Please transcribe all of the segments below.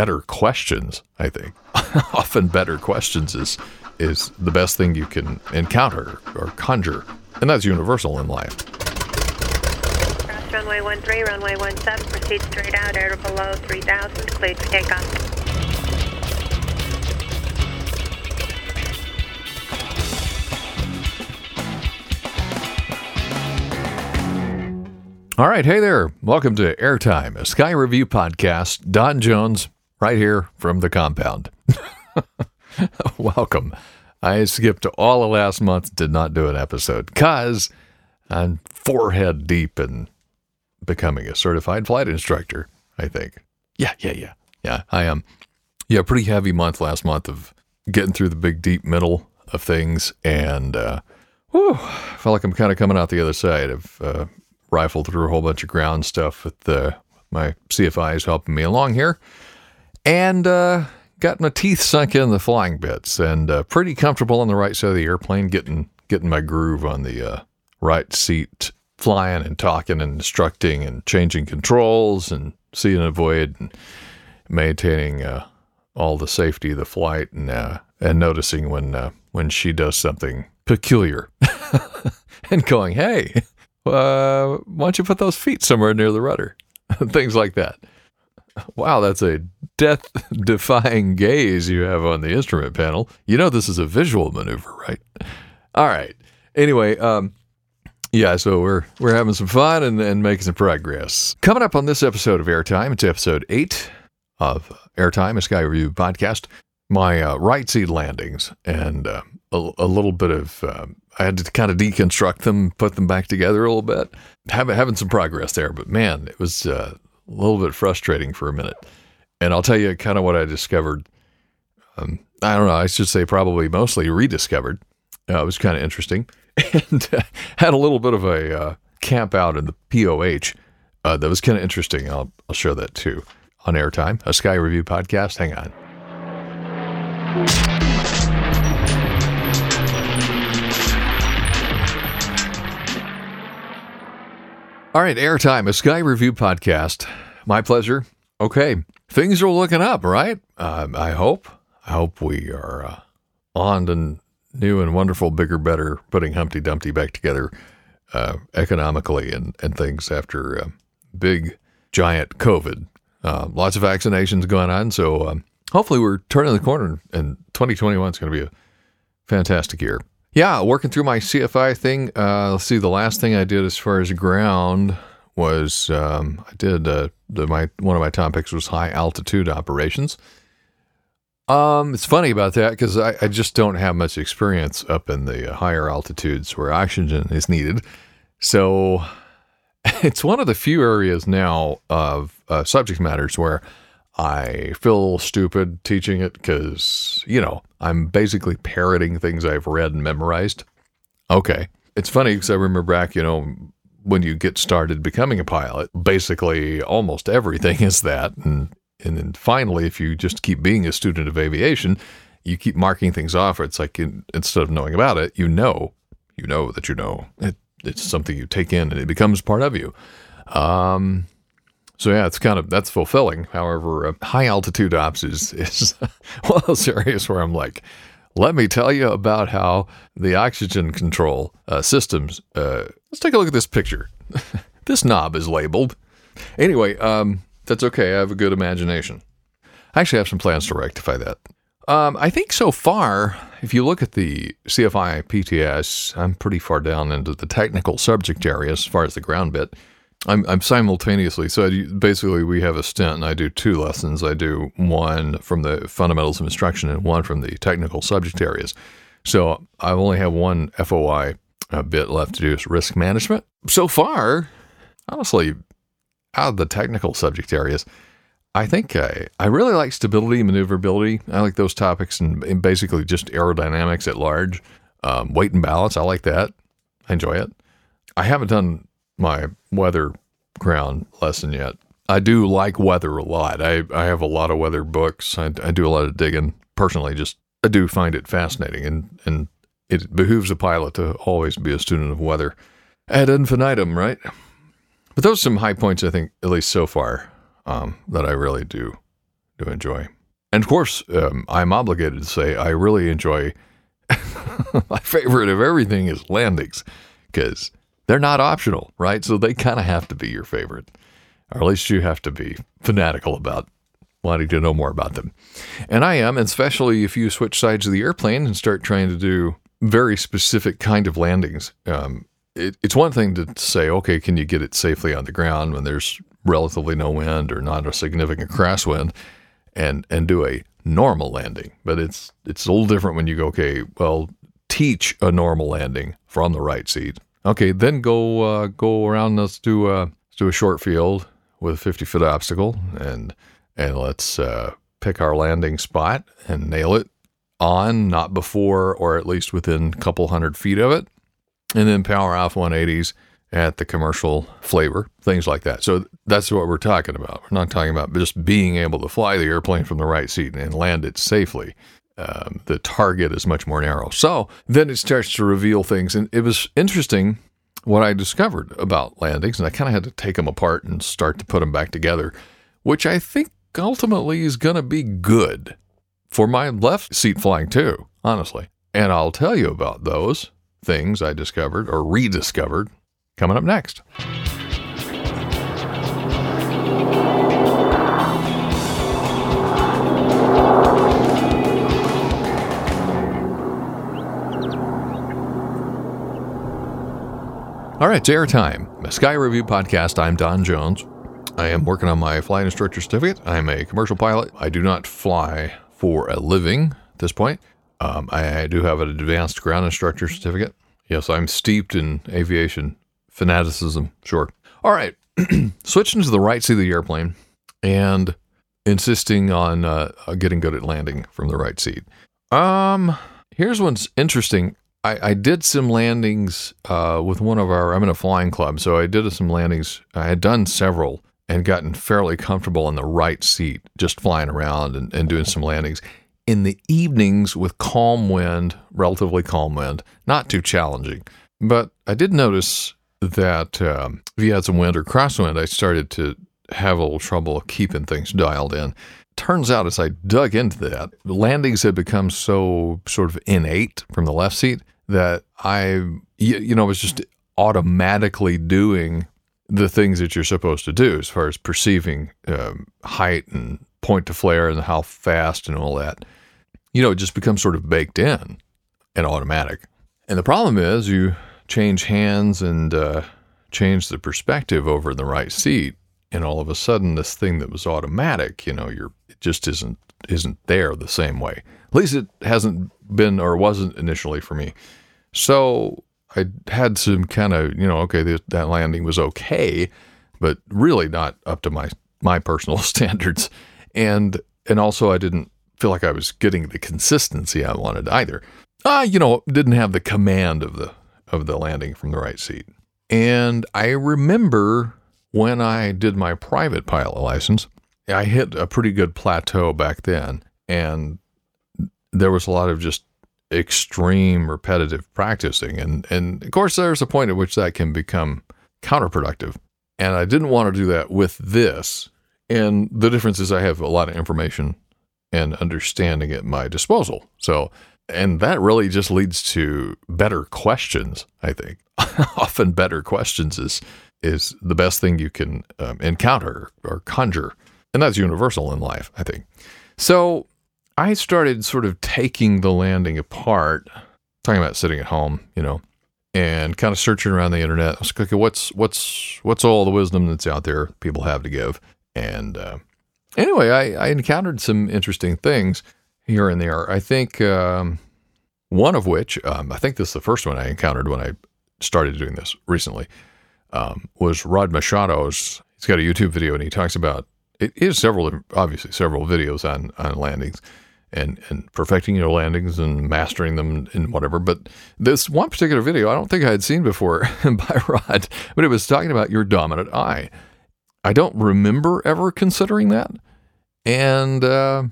better questions. I think often better questions is is the best thing you can encounter or conjure, and that's universal in life. Cross runway 13, runway 17, proceed straight out, air below 3000, cleared for takeoff. All right, hey there. Welcome to Airtime, a Sky Review podcast. Don Jones, right here from the compound. Welcome. I skipped all of last month, did not do an episode because I'm forehead deep in becoming a certified flight instructor, I think. Yeah, yeah, yeah. Yeah, I am. Yeah, pretty heavy month last month of getting through the big deep middle of things and uh whew, felt like I'm kind of coming out the other side. I've uh, rifled through a whole bunch of ground stuff with uh, my CFIs helping me along here and uh, got my teeth sunk in the flying bits and uh, pretty comfortable on the right side of the airplane, getting getting my groove on the uh, right seat, flying and talking and instructing and changing controls and seeing and avoid and maintaining uh, all the safety of the flight and uh, and noticing when uh, when she does something peculiar and going, hey. Why don't you put those feet somewhere near the rudder? Things like that. Wow, that's a death defying gaze you have on the instrument panel. You know this is a visual maneuver, right? All right. Anyway, um, yeah, so we're we're having some fun and, and making some progress. Coming up on this episode of Airtime, it's episode eight of Airtime, a Sky Review podcast. My uh, right seat landings and uh, a, a little bit of um, I had to kind of deconstruct them, put them back together a little bit. Having having some progress there, but man, it was uh, a little bit frustrating for a minute. And I'll tell you kind of what I discovered. Um, I don't know. I should say probably mostly rediscovered. Uh, it was kind of interesting, and uh, had a little bit of a uh, camp out in the POH. Uh, that was kind of interesting. I'll I'll show that too on airtime. A Sky Review podcast. Hang on. All right, airtime, a Sky Review podcast. My pleasure. Okay, things are looking up, right? Uh, I hope. I hope we are uh, on to new and wonderful, bigger, better, putting Humpty Dumpty back together uh, economically and, and things after uh, big, giant COVID. Uh, lots of vaccinations going on, so um, hopefully we're turning the corner, and 2021 is going to be a fantastic year. Yeah, working through my CFI thing. Uh, let's see. The last thing I did as far as ground was um, I did uh, the, my one of my topics was high altitude operations. Um, it's funny about that because I, I, just don't have much experience up in the higher altitudes where oxygen is needed. So it's one of the few areas now of uh, subject matters where I feel stupid teaching it because, you know, I'm basically parroting things I've read and memorized. Okay. It's funny because I remember back, you know, when you get started becoming a pilot, basically almost everything is that. And, and then finally, if you just keep being a student of aviation, you keep marking things off. It's like in, instead of knowing about it, you know, you know that you know. It, it's something you take in and it becomes part of you. Um, so yeah, it's kind of that's fulfilling. However, uh, high altitude ops is is one of those areas where I'm like, let me tell you about how the oxygen control uh, systems. Uh, let's take a look at this picture. this knob is labeled. Anyway, um, that's okay. I have a good imagination. I actually have some plans to rectify that. Um, I think so far, if you look at the CFI PTS, I'm pretty far down into the technical subject area as far as the ground bit. I'm, I'm simultaneously. So I, basically, we have a stint, and I do two lessons. I do one from the fundamentals of instruction and one from the technical subject areas. So I only have one FOI uh, bit left to do is risk management. So far, honestly, out of the technical subject areas, I think I, I really like stability, maneuverability. I like those topics and, and basically just aerodynamics at large. Um, weight and balance, I like that. I enjoy it. I haven't done my weather ground lesson yet. I do like weather a lot. I, I have a lot of weather books. I, I do a lot of digging. Personally, just I do find it fascinating, and, and it behooves a pilot to always be a student of weather ad infinitum, right? But those are some high points, I think, at least so far, um, that I really do do enjoy. And of course, um, I'm obligated to say I really enjoy my favorite of everything is landings because they're not optional, right? So they kind of have to be your favorite, or at least you have to be fanatical about wanting to know more about them. And I am, especially if you switch sides of the airplane and start trying to do very specific kind of landings. Um, it, it's one thing to say, okay, can you get it safely on the ground when there's relatively no wind or not a significant crosswind, and and do a normal landing. But it's it's a little different when you go, okay, well, teach a normal landing from the right seat. Okay, then go uh, go around. Let's do a let's do a short field with a 50 foot obstacle, and and let's uh, pick our landing spot and nail it on, not before or at least within a couple hundred feet of it, and then power off 180s at the commercial flavor, things like that. So that's what we're talking about. We're not talking about just being able to fly the airplane from the right seat and land it safely. Um, the target is much more narrow. So then it starts to reveal things. And it was interesting what I discovered about landings. And I kind of had to take them apart and start to put them back together, which I think ultimately is going to be good for my left seat flying too, honestly. And I'll tell you about those things I discovered or rediscovered coming up next. All right, it's airtime. A Sky Review podcast. I'm Don Jones. I am working on my flight instructor certificate. I'm a commercial pilot. I do not fly for a living at this point. Um, I, I do have an advanced ground instructor certificate. Yes, I'm steeped in aviation fanaticism. Sure. All right. Switching to the right seat of the airplane and insisting on uh, getting good at landing from the right seat. Um, here's what's interesting. I, I did some landings uh, with one of our. I'm in a flying club, so I did some landings. I had done several and gotten fairly comfortable in the right seat, just flying around and, and doing some landings. In the evenings with calm wind, relatively calm wind, not too challenging. But I did notice that um, if you had some wind or crosswind, I started to have a little trouble keeping things dialed in. Turns out, as I dug into that, landings had become so sort of innate from the left seat that I, you know, was just automatically doing the things that you're supposed to do as far as perceiving um, height and point to flare and how fast and all that. You know, it just becomes sort of baked in and automatic. And the problem is, you change hands and uh, change the perspective over in the right seat, and all of a sudden, this thing that was automatic, you know, you're it just isn't isn't there the same way. At least it hasn't been or wasn't initially for me. So I had some kind of, you know, okay, that landing was okay, but really not up to my my personal standards. And and also I didn't feel like I was getting the consistency I wanted either. I, you know, didn't have the command of the of the landing from the right seat. And I remember when I did my private pilot license, I hit a pretty good plateau back then. And there was a lot of just extreme repetitive practicing. And, and of course, there's a point at which that can become counterproductive. And I didn't want to do that with this. And the difference is I have a lot of information and understanding at my disposal. So and that really just leads to better questions i think often better questions is is the best thing you can um, encounter or conjure and that's universal in life i think so i started sort of taking the landing apart talking about sitting at home you know and kind of searching around the internet I was like, okay what's what's what's all the wisdom that's out there people have to give and uh, anyway I, I encountered some interesting things here and there. I think um, one of which, um, I think this is the first one I encountered when I started doing this recently, um, was Rod Machado's. He's got a YouTube video and he talks about it is several, obviously several videos on on landings and and perfecting your landings and mastering them and whatever. But this one particular video, I don't think I had seen before by Rod, but it was talking about your dominant eye. I don't remember ever considering that, and uh,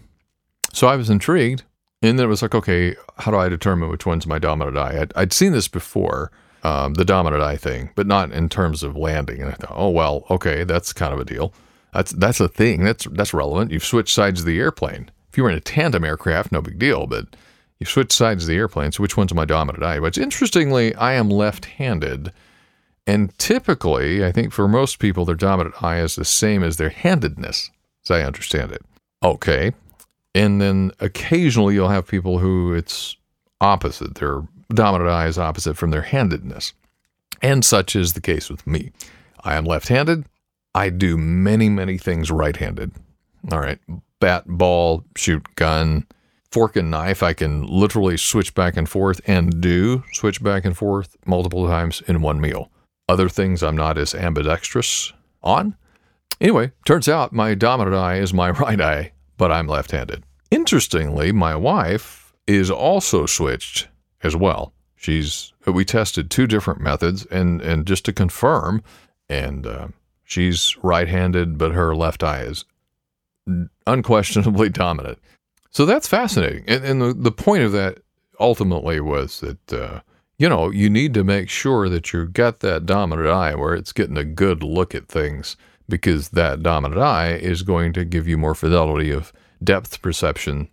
so I was intrigued. And then it was like, okay, how do I determine which one's my dominant eye? I'd, I'd seen this before, um, the dominant eye thing, but not in terms of landing. And I thought, oh, well, okay, that's kind of a deal. That's that's a thing. That's that's relevant. You've switched sides of the airplane. If you were in a tandem aircraft, no big deal, but you switch sides of the airplane. So which one's my dominant eye? But interestingly, I am left-handed. And typically, I think for most people, their dominant eye is the same as their handedness, as I understand it. Okay. And then occasionally you'll have people who it's opposite. Their dominant eye is opposite from their handedness. And such is the case with me. I am left handed. I do many, many things right handed. All right. Bat, ball, shoot, gun, fork and knife. I can literally switch back and forth and do switch back and forth multiple times in one meal. Other things I'm not as ambidextrous on. Anyway, turns out my dominant eye is my right eye, but I'm left handed. Interestingly, my wife is also switched as well. She's we tested two different methods, and and just to confirm, and uh, she's right-handed, but her left eye is unquestionably dominant. So that's fascinating, and, and the the point of that ultimately was that uh, you know you need to make sure that you've got that dominant eye where it's getting a good look at things because that dominant eye is going to give you more fidelity of depth perception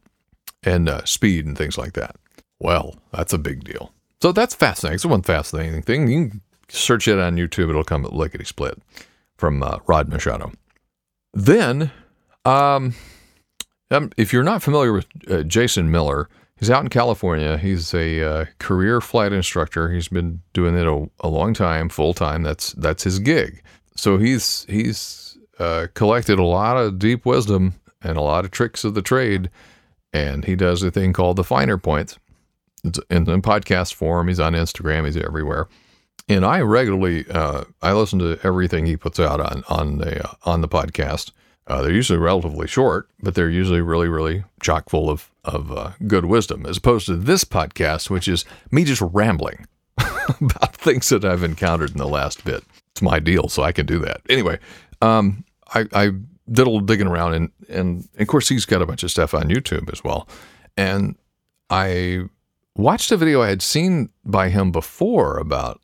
and uh, speed and things like that. Well, that's a big deal. So that's fascinating. It's one fascinating thing. You can search it on YouTube. It'll come at Lickety Split from uh, Rod Machado. Then, um, um, if you're not familiar with uh, Jason Miller, he's out in California. He's a uh, career flight instructor. He's been doing it a, a long time, full time. That's that's his gig. So he's he's uh, collected a lot of deep wisdom and a lot of tricks of the trade, and he does a thing called the finer points. It's in, in podcast form. He's on Instagram. He's everywhere, and I regularly uh, I listen to everything he puts out on on the uh, on the podcast. Uh, they're usually relatively short, but they're usually really, really chock full of of uh, good wisdom, as opposed to this podcast, which is me just rambling about things that I've encountered in the last bit. It's my deal, so I can do that. Anyway, um, I, I did a little digging around, and and of course he's got a bunch of stuff on YouTube as well, and I watched a video I had seen by him before about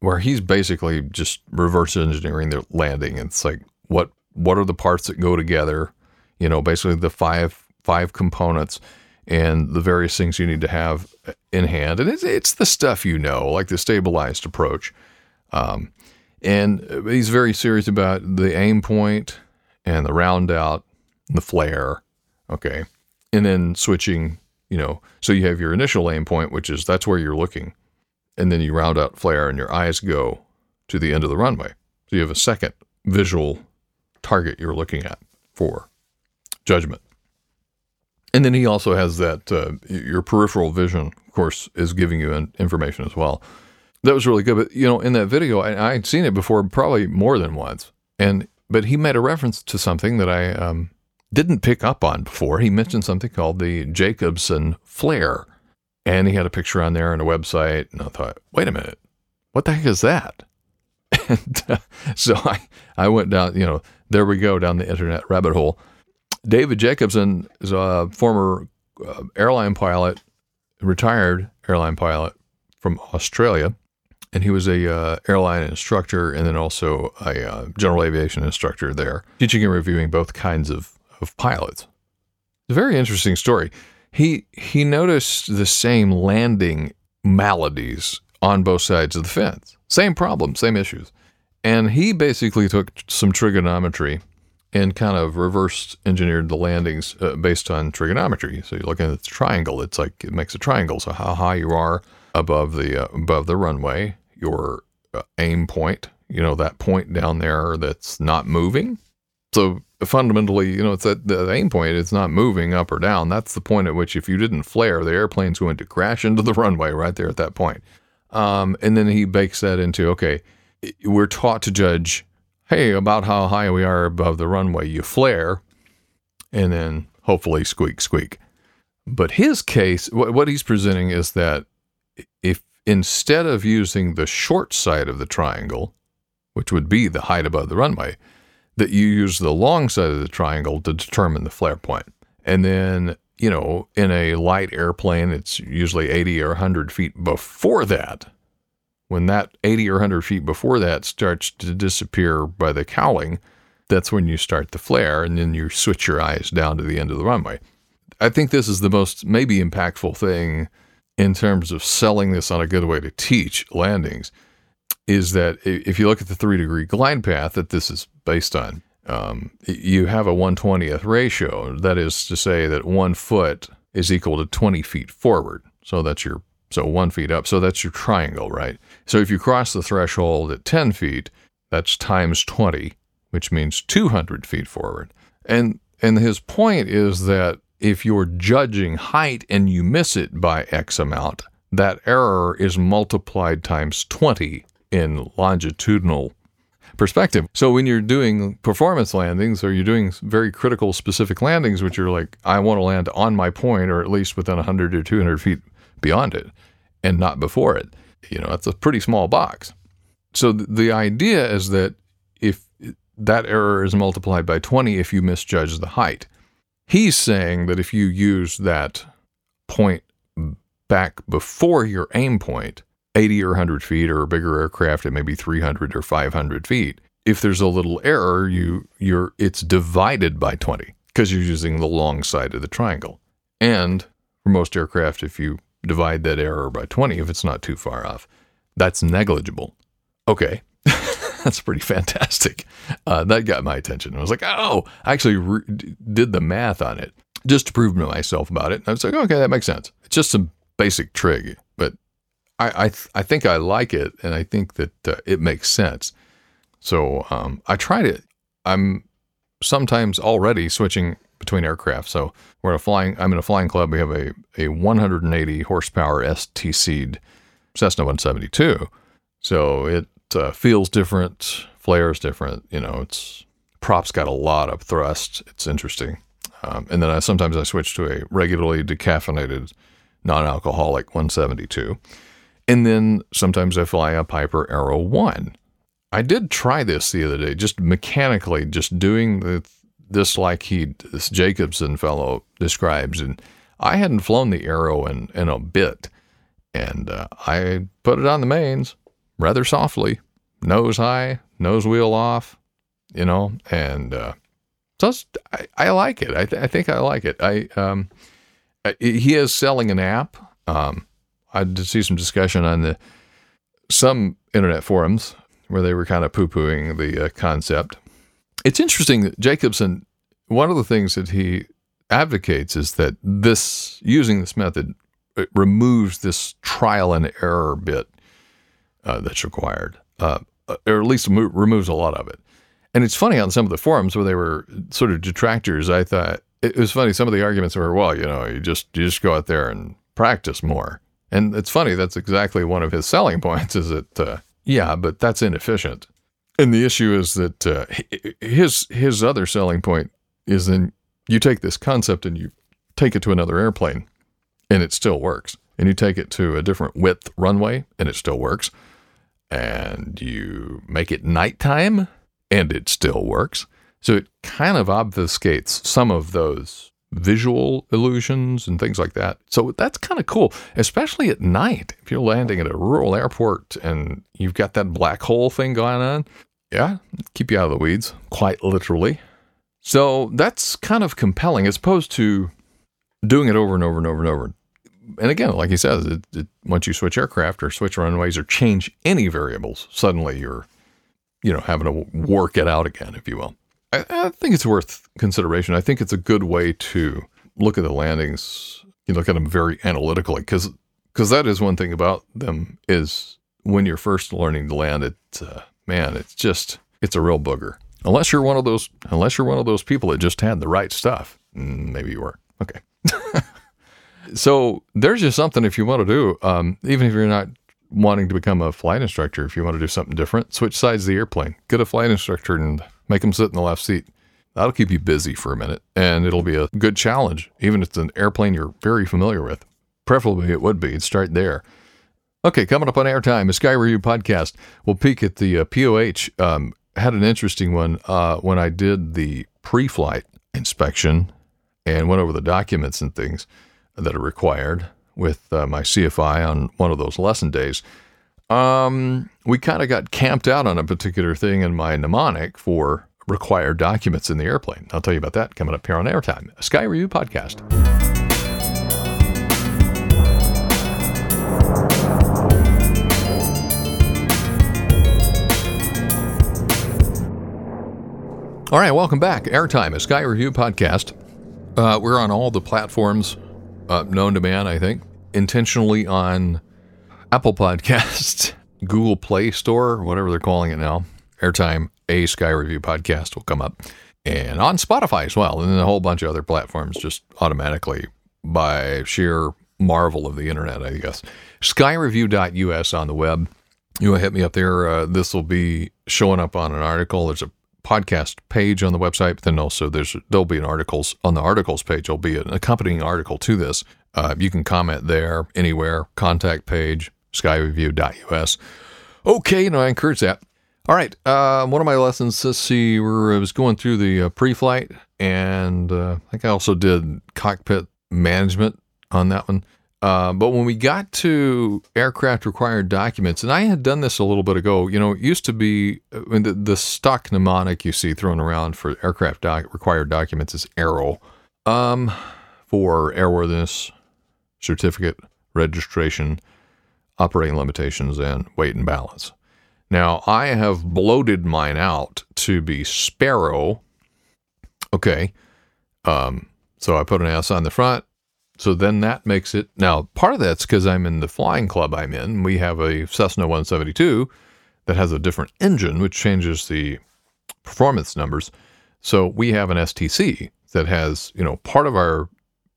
where he's basically just reverse engineering the landing. It's like what what are the parts that go together? You know, basically the five five components and the various things you need to have in hand. And it's it's the stuff you know, like the stabilized approach. Um, and he's very serious about the aim point and the round out, and the flare. Okay, and then switching you know, so you have your initial aim point, which is that's where you're looking. And then you round out flare and your eyes go to the end of the runway. So you have a second visual target you're looking at for judgment. And then he also has that uh, your peripheral vision, of course, is giving you information as well. That was really good. But you know, in that video, I, I'd seen it before, probably more than once. And but he made a reference to something that I um, didn't pick up on before. He mentioned something called the Jacobson flare. And he had a picture on there and a website. And I thought, wait a minute, what the heck is that? And uh, so I, I went down, you know, there we go down the internet rabbit hole. David Jacobson is a former uh, airline pilot, retired airline pilot from Australia. And he was a uh, airline instructor and then also a uh, general aviation instructor there, teaching and reviewing both kinds of of pilots. It's a very interesting story. He he noticed the same landing maladies on both sides of the fence. Same problem, same issues. And he basically took some trigonometry and kind of reverse engineered the landings uh, based on trigonometry. So you're looking at the triangle. It's like it makes a triangle. So how high you are above the uh, above the runway, your uh, aim point, you know that point down there that's not moving. So fundamentally, you know, it's at the aim point, it's not moving up or down. That's the point at which if you didn't flare, the airplane's going to crash into the runway right there at that point. Um, and then he bakes that into, okay, we're taught to judge, hey, about how high we are above the runway. You flare, and then hopefully squeak, squeak. But his case, what he's presenting is that if instead of using the short side of the triangle, which would be the height above the runway, that you use the long side of the triangle to determine the flare point. And then, you know, in a light airplane, it's usually 80 or 100 feet before that. When that 80 or 100 feet before that starts to disappear by the cowling, that's when you start the flare and then you switch your eyes down to the end of the runway. I think this is the most maybe impactful thing in terms of selling this on a good way to teach landings is that if you look at the three degree glide path that this is based on, um, you have a 120th ratio. That is to say that one foot is equal to 20 feet forward. So that's your so one feet up. So that's your triangle, right? So if you cross the threshold at 10 feet, that's times 20, which means 200 feet forward. And and his point is that if you're judging height and you miss it by X amount, that error is multiplied times 20 in longitudinal perspective. So when you're doing performance landings or you're doing very critical specific landings, which are like, I want to land on my point or at least within 100 or 200 feet beyond it and not before it, you know, that's a pretty small box. So the idea is that if that error is multiplied by 20 if you misjudge the height. He's saying that if you use that point back before your aim point, 80 or 100 feet or a bigger aircraft at maybe 300 or 500 feet, if there's a little error, you you're it's divided by 20 because you're using the long side of the triangle. And for most aircraft, if you divide that error by 20, if it's not too far off, that's negligible. Okay, that's pretty fantastic. Uh, that got my attention. I was like, oh, I actually re- did the math on it just to prove to myself about it. I was like, okay, that makes sense. It's just some basic trig, I I, th- I think I like it, and I think that uh, it makes sense. So um, I tried it. I'm sometimes already switching between aircraft. So we're a flying. I'm in a flying club. We have a a 180 horsepower STC Cessna 172. So it uh, feels different, flares different. You know, it's props got a lot of thrust. It's interesting. Um, and then I, sometimes I switch to a regularly decaffeinated, non-alcoholic 172. And then sometimes I fly a Piper Arrow 1. I did try this the other day, just mechanically, just doing the, this like he, this Jacobson fellow describes. And I hadn't flown the Arrow in, in a bit. And uh, I put it on the mains rather softly, nose high, nose wheel off, you know, and uh, just I, I, like it. I, th- I, think I like it. I um, he is selling an app. Um, I did see some discussion on the some internet forums where they were kind of poo pooing the uh, concept. It's interesting that Jacobson. One of the things that he advocates is that this using this method removes this trial and error bit uh, that's required, uh, or at least mo- removes a lot of it. And it's funny on some of the forums where they were sort of detractors. I thought it was funny. Some of the arguments were, well, you know, you just you just go out there and practice more. And it's funny. That's exactly one of his selling points. Is that uh, yeah, but that's inefficient. And the issue is that uh, his his other selling point is then you take this concept and you take it to another airplane, and it still works. And you take it to a different width runway, and it still works and you make it nighttime and it still works. So it kind of obfuscates some of those visual illusions and things like that. So that's kind of cool, especially at night. If you're landing at a rural airport and you've got that black hole thing going on, yeah, keep you out of the weeds, quite literally. So that's kind of compelling as opposed to doing it over and over and over and over and again, like he says, it, it, once you switch aircraft or switch runways or change any variables, suddenly you're, you know, having to work it out again, if you will. I, I think it's worth consideration. I think it's a good way to look at the landings. You look at them very analytically because because that is one thing about them is when you're first learning to land, it uh, man, it's just it's a real booger. Unless you're one of those, unless you're one of those people that just had the right stuff, mm, maybe you were. Okay. So there's just something if you want to do, um, even if you're not wanting to become a flight instructor, if you want to do something different, switch sides of the airplane, get a flight instructor and make them sit in the left seat. That'll keep you busy for a minute and it'll be a good challenge, even if it's an airplane you're very familiar with. Preferably it would be. Start there. Okay, coming up on airtime, a Sky Review podcast. We'll peek at the uh, POH. Um, had an interesting one uh, when I did the pre flight inspection and went over the documents and things that are required with uh, my CFI on one of those lesson days. Um, we kind of got camped out on a particular thing in my mnemonic for required documents in the airplane. I'll tell you about that coming up here on Airtime, a Sky Review podcast. All right, welcome back. Airtime, a Sky Review podcast. Uh, we're on all the platforms uh, known to man, I think. Intentionally on Apple Podcasts, Google Play Store, whatever they're calling it now. Airtime, a Sky Review podcast will come up. And on Spotify as well. And then a whole bunch of other platforms just automatically by sheer marvel of the internet, I guess. Skyreview.us on the web. You to hit me up there. Uh, this will be showing up on an article. There's a podcast page on the website, but then also there's there'll be an articles on the articles page. There'll be an accompanying article to this. Uh, you can comment there anywhere. Contact page skyreview.us. Okay, and I encourage that. All right, uh, one of my lessons. Let's see, where I was going through the uh, pre-flight, and uh, I think I also did cockpit management on that one. Uh, but when we got to aircraft required documents, and I had done this a little bit ago, you know, it used to be I mean, the, the stock mnemonic you see thrown around for aircraft doc, required documents is ARROW um, for airworthiness, certificate, registration, operating limitations, and weight and balance. Now, I have bloated mine out to be Sparrow. Okay. Um, so I put an S on the front so then that makes it now part of that's because I'm in the flying club I'm in. We have a Cessna 172 that has a different engine, which changes the performance numbers. So we have an STC that has, you know, part of our,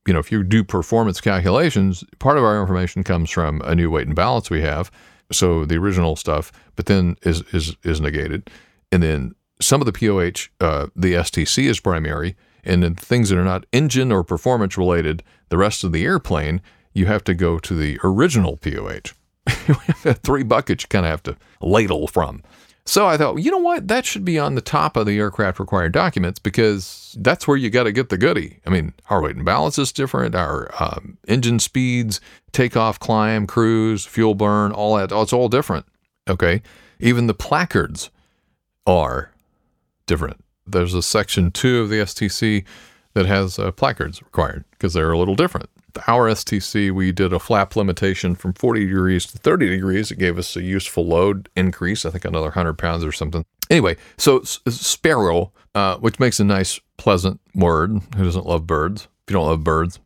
you know, if you do performance calculations, part of our information comes from a new weight and balance we have. So the original stuff, but then is is is negated, and then some of the POH, uh, the STC is primary, and then things that are not engine or performance related, the rest of the airplane, you have to go to the original POH. Three buckets you kind of have to ladle from. So I thought, you know what? That should be on the top of the aircraft required documents because that's where you got to get the goodie. I mean, our weight and balance is different, our um, engine speeds, takeoff, climb, cruise, fuel burn, all that. It's all different. Okay. Even the placards are different. There's a section two of the STC that has uh, placards required because they're a little different. Our STC, we did a flap limitation from 40 degrees to 30 degrees. It gave us a useful load increase, I think another 100 pounds or something. Anyway, so sparrow, uh, which makes a nice, pleasant word. Who doesn't love birds? If you don't love birds,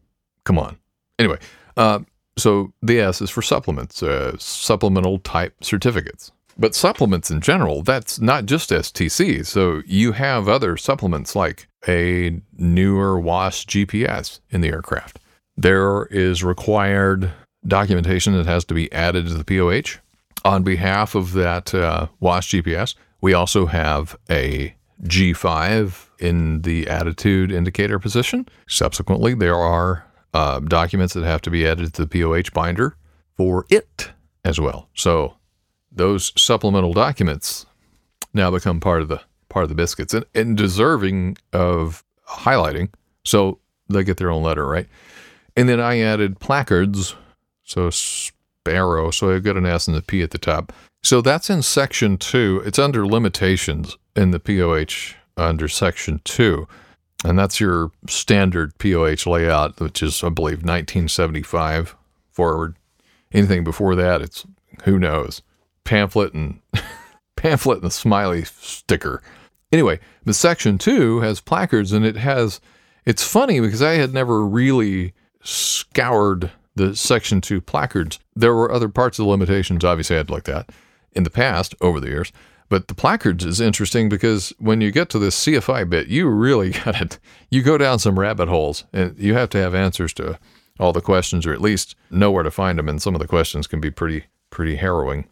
come on. Anyway, uh, so the S is for supplements, uh, supplemental type certificates. But supplements in general, that's not just STC. So you have other supplements like a newer WAAS GPS in the aircraft. There is required documentation that has to be added to the POH on behalf of that uh, WAAS GPS. We also have a G5 in the attitude indicator position. Subsequently, there are uh, documents that have to be added to the POH binder for it as well. So those supplemental documents now become part of the part of the biscuits and, and deserving of highlighting. So they get their own letter, right? And then I added placards, so sparrow, so I've got an S and a P at the top. So that's in section two. It's under limitations in the POH under section two. And that's your standard POH layout, which is, I believe, 1975 forward. Anything before that, it's who knows pamphlet and pamphlet and the smiley sticker. Anyway, the section two has placards and it has it's funny because I had never really scoured the section two placards. There were other parts of the limitations, obviously I'd like that in the past over the years. But the placards is interesting because when you get to this CFI bit, you really got it. You go down some rabbit holes and you have to have answers to all the questions or at least know where to find them. And some of the questions can be pretty, pretty harrowing.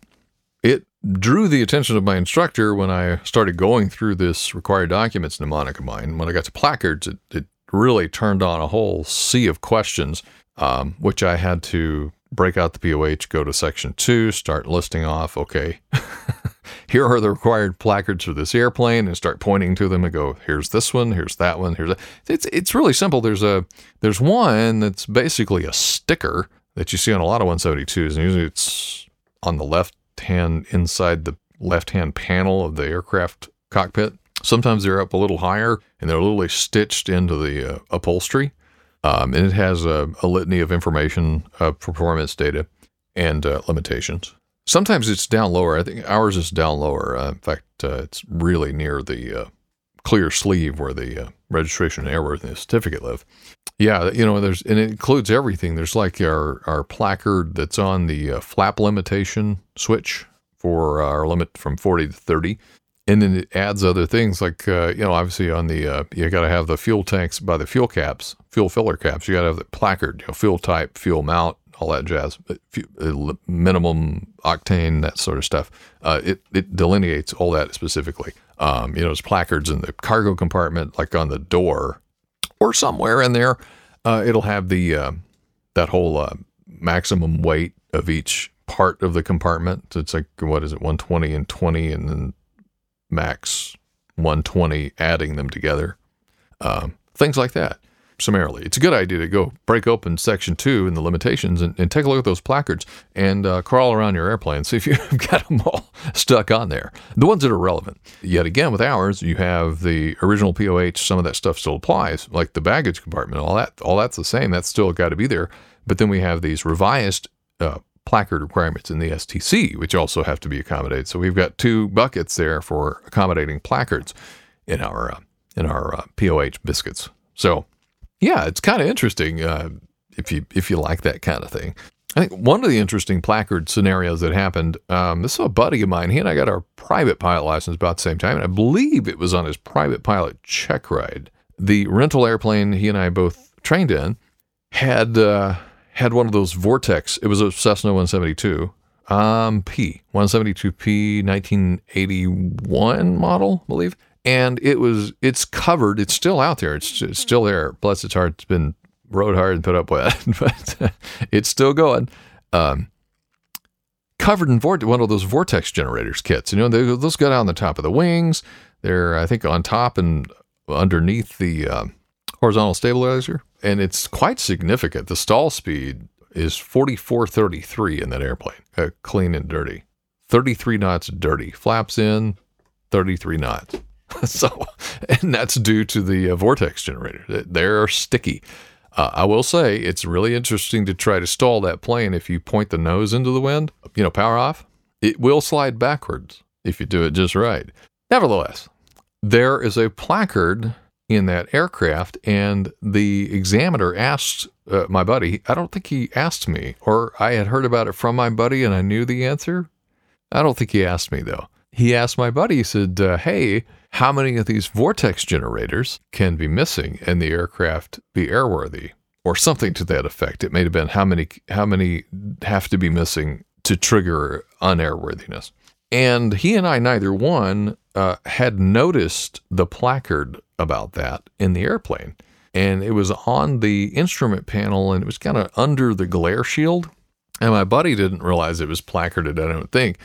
It drew the attention of my instructor when I started going through this required documents mnemonic of mine. When I got to placards, it, it really turned on a whole sea of questions, um, which I had to break out the POH, go to section two, start listing off, okay, here are the required placards for this airplane, and start pointing to them and go, here's this one, here's that one, here's that. It's it's really simple. There's a there's one that's basically a sticker that you see on a lot of 172s, and usually it's on the left hand inside the left hand panel of the aircraft cockpit. Sometimes they're up a little higher and they're literally stitched into the uh, upholstery. Um, and it has a, a, litany of information, uh, performance data, and uh, limitations. Sometimes it's down lower. I think ours is down lower. Uh, in fact, uh, it's really near the uh, clear sleeve where the registration and airworthiness certificate live. Yeah, you know, there's and it includes everything. There's like our our placard that's on the flap limitation switch for our limit from 40 to 30 and then it adds other things like uh, you know obviously on the uh, you got to have the fuel tanks by the fuel caps fuel filler caps. You got to have the placard you know fuel type fuel mount all that jazz uh, minimum octane that sort of stuff. Uh, it, it delineates all that specifically. Um, you know there's placards in the cargo compartment like on the door or somewhere in there. Uh, it'll have the uh, that whole maximum weight of each part of the compartment. It's like what is it 120 and 20 and then max 120, adding them together, um, things like that. Summarily, it's a good idea to go break open section two in the limitations and, and take a look at those placards and uh, crawl around your airplane, see if you've got them all stuck on there. The ones that are relevant. Yet again, with ours, you have the original POH. Some of that stuff still applies, like the baggage compartment. All that, all that's the same. That's still got to be there. But then we have these revised uh, placard requirements in the STC, which also have to be accommodated. So we've got two buckets there for accommodating placards in our uh, in our uh, POH biscuits. So yeah, it's kind of interesting uh, if you if you like that kind of thing. I think one of the interesting placard scenarios that happened. Um, this is a buddy of mine. He and I got our private pilot license about the same time, and I believe it was on his private pilot check ride. The rental airplane he and I both trained in had uh, had one of those Vortex. It was a Cessna 172 um, P 172P 1981 model, I believe. And it was it's covered. It's still out there. It's, it's still there. Bless its heart. It's been rode hard and put up with, but it's still going. Um, covered in vortex, one of those vortex generators kits. You know, they, those go down the top of the wings. They're, I think, on top and underneath the uh, horizontal stabilizer and it's quite significant. The stall speed is 4433 in that airplane, uh, clean and dirty. 33 knots dirty. Flaps in, 33 knots. so, and that's due to the uh, vortex generator. They're sticky. Uh, I will say it's really interesting to try to stall that plane if you point the nose into the wind, you know, power off. It will slide backwards if you do it just right. Nevertheless, there is a placard in that aircraft. And the examiner asked uh, my buddy, I don't think he asked me, or I had heard about it from my buddy and I knew the answer. I don't think he asked me though. He asked my buddy, he said, uh, Hey, how many of these vortex generators can be missing and the aircraft be airworthy? Or something to that effect. It may have been how many how many have to be missing to trigger unairworthiness. And he and I, neither one, uh, had noticed the placard about that in the airplane. And it was on the instrument panel and it was kind of under the glare shield. And my buddy didn't realize it was placarded, I don't think.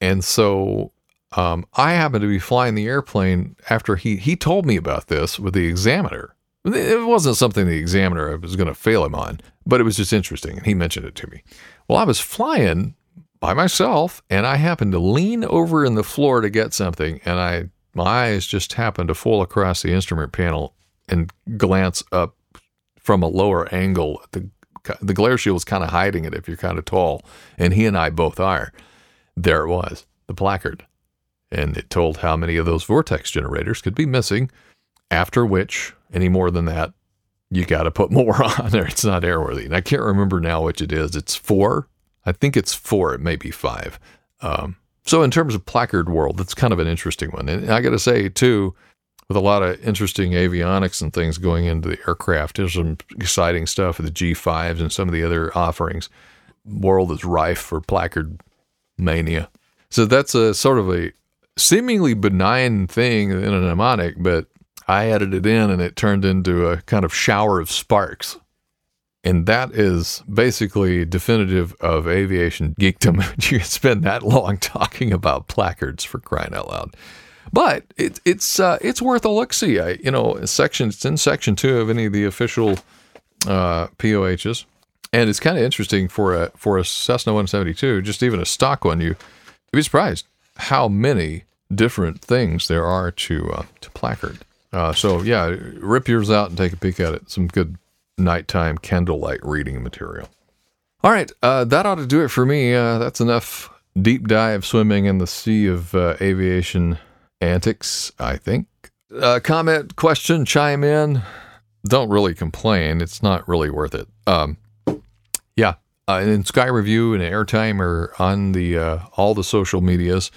And so um, I happened to be flying the airplane after he, he told me about this with the examiner. It wasn't something the examiner was going to fail him on, but it was just interesting. And he mentioned it to me. Well, I was flying by myself and I happened to lean over in the floor to get something and I my eyes just happened to fall across the instrument panel and glance up from a lower angle. The the glare shield was kind of hiding it if you're kind of tall, and he and I both are. There it was, the placard, and it told how many of those vortex generators could be missing. After which, any more than that, you got to put more on there. It's not airworthy. And I can't remember now which it is. It's four I think it's four, it may be five. Um, so, in terms of placard world, that's kind of an interesting one. And I got to say, too, with a lot of interesting avionics and things going into the aircraft, there's some exciting stuff with the G5s and some of the other offerings. World is rife for placard mania. So, that's a sort of a seemingly benign thing in a mnemonic, but I added it in and it turned into a kind of shower of sparks. And that is basically definitive of aviation geekdom. you spend that long talking about placards for crying out loud. But it, it's uh, it's worth a look see. You know section it's in section two of any of the official uh, POHs, and it's kind of interesting for a for a Cessna 172, just even a stock one. You you'd be surprised how many different things there are to uh, to placard. Uh, so yeah, rip yours out and take a peek at it. Some good nighttime candlelight reading material. All right, uh, that ought to do it for me. Uh, that's enough deep dive swimming in the sea of uh, aviation antics, I think. Uh, comment, question, chime in. Don't really complain. It's not really worth it. Um, yeah, uh, and Sky Review and Airtime are on the uh, all the social medias.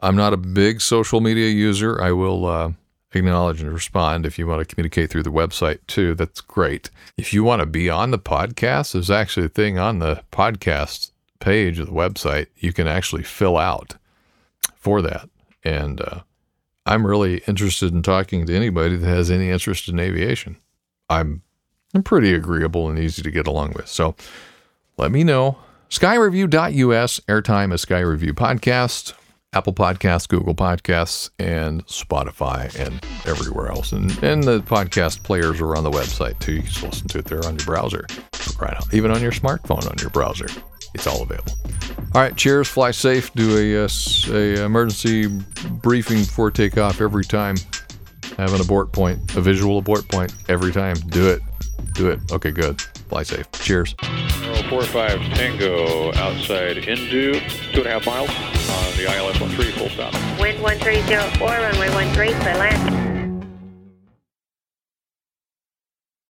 I'm not a big social media user. I will acknowledge and respond if you want to communicate through the website too. That's great. If you want to be on the podcast, there's actually a thing on the podcast page of the website you can actually fill out for that. And uh, I'm really interested in talking to anybody that has any interest in aviation. I'm I'm pretty agreeable and easy to get along with. So let me know. Skyreview.us, airtime a Sky Review Podcast, Apple Podcasts, Google Podcasts, and Spotify, and everywhere else. And, and the podcast players are on the website too. You can listen to it there on your browser. Right now, even on your smartphone on your browser. It's all available. All right, cheers. Fly safe. Do a, uh, a emergency briefing before takeoff every time. Have an abort point, a visual abort point every time. Do it. Do it. Okay, good. Fly safe. Cheers. Oh, four five Tango outside Indu, two and a half miles on the ILS 13, full stop. Wind 1304, runway 13, clear land.